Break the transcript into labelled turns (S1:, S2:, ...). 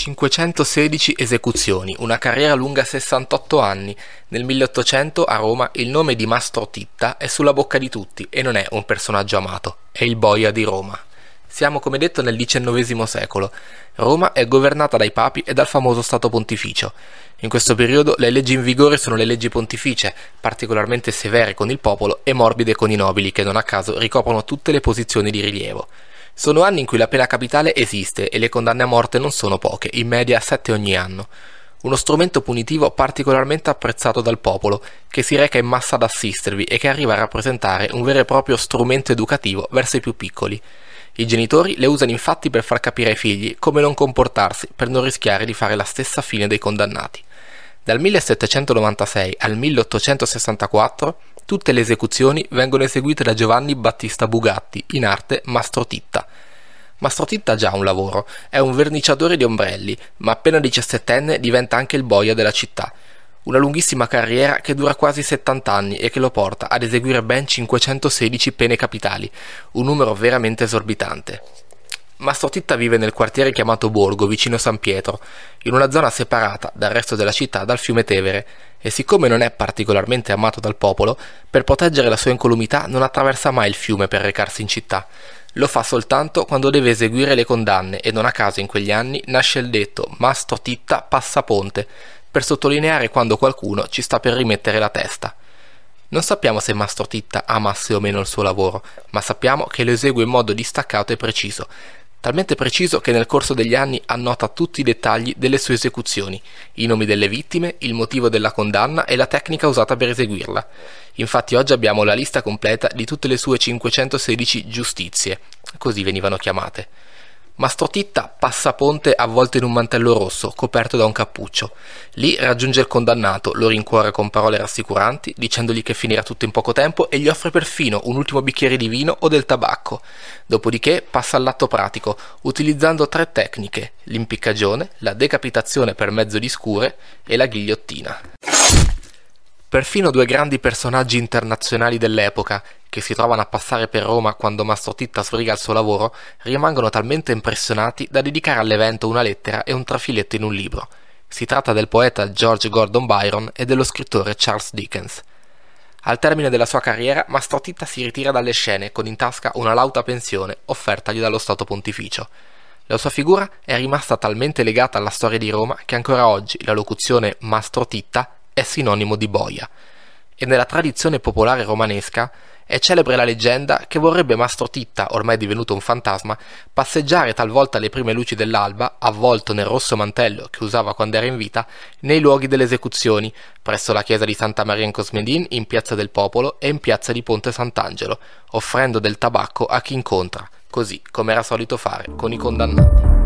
S1: 516 esecuzioni, una carriera lunga 68 anni. Nel 1800 a Roma il nome di Mastro Titta è sulla bocca di tutti e non è un personaggio amato, è il boia di Roma. Siamo come detto nel XIX secolo. Roma è governata dai papi e dal famoso Stato Pontificio. In questo periodo le leggi in vigore sono le leggi pontificie, particolarmente severe con il popolo e morbide con i nobili, che non a caso ricoprono tutte le posizioni di rilievo. Sono anni in cui la pena capitale esiste e le condanne a morte non sono poche, in media sette ogni anno. Uno strumento punitivo particolarmente apprezzato dal popolo, che si reca in massa ad assistervi e che arriva a rappresentare un vero e proprio strumento educativo verso i più piccoli. I genitori le usano infatti per far capire ai figli come non comportarsi per non rischiare di fare la stessa fine dei condannati. Dal 1796 al 1864 Tutte le esecuzioni vengono eseguite da Giovanni Battista Bugatti, in arte Mastro Titta. Mastro Titta ha già un lavoro, è un verniciatore di ombrelli, ma appena diciassettenne diventa anche il boia della città. Una lunghissima carriera che dura quasi 70 anni e che lo porta ad eseguire ben 516 pene capitali, un numero veramente esorbitante. Mastro Titta vive nel quartiere chiamato Borgo, vicino San Pietro, in una zona separata dal resto della città dal fiume Tevere, e siccome non è particolarmente amato dal popolo, per proteggere la sua incolumità non attraversa mai il fiume per recarsi in città. Lo fa soltanto quando deve eseguire le condanne e non a caso in quegli anni nasce il detto Mastro Titta passa ponte, per sottolineare quando qualcuno ci sta per rimettere la testa. Non sappiamo se Mastro Titta amasse o meno il suo lavoro, ma sappiamo che lo esegue in modo distaccato e preciso, talmente preciso che nel corso degli anni annota tutti i dettagli delle sue esecuzioni, i nomi delle vittime, il motivo della condanna e la tecnica usata per eseguirla. Infatti oggi abbiamo la lista completa di tutte le sue 516 giustizie, così venivano chiamate. Mastro Titta passa ponte avvolto in un mantello rosso, coperto da un cappuccio. Lì raggiunge il condannato, lo rincuora con parole rassicuranti, dicendogli che finirà tutto in poco tempo e gli offre perfino un ultimo bicchiere di vino o del tabacco. Dopodiché passa all'atto pratico, utilizzando tre tecniche: l'impiccagione, la decapitazione per mezzo di scure e la ghigliottina. Perfino due grandi personaggi internazionali dell'epoca, che si trovano a passare per Roma quando Mastro Titta sbriga il suo lavoro, rimangono talmente impressionati da dedicare all'evento una lettera e un trafiletto in un libro. Si tratta del poeta George Gordon Byron e dello scrittore Charles Dickens. Al termine della sua carriera, Mastro Titta si ritira dalle scene con in tasca una lauta pensione offertagli dallo Stato Pontificio. La sua figura è rimasta talmente legata alla storia di Roma che ancora oggi la locuzione Mastro Titta è sinonimo di boia. E nella tradizione popolare romanesca è celebre la leggenda che vorrebbe Mastro Titta, ormai divenuto un fantasma, passeggiare talvolta alle prime luci dell'alba, avvolto nel rosso mantello che usava quando era in vita, nei luoghi delle esecuzioni, presso la chiesa di Santa Maria in Cosmedin, in piazza del Popolo e in piazza di Ponte Sant'Angelo, offrendo del tabacco a chi incontra, così come era solito fare con i condannati.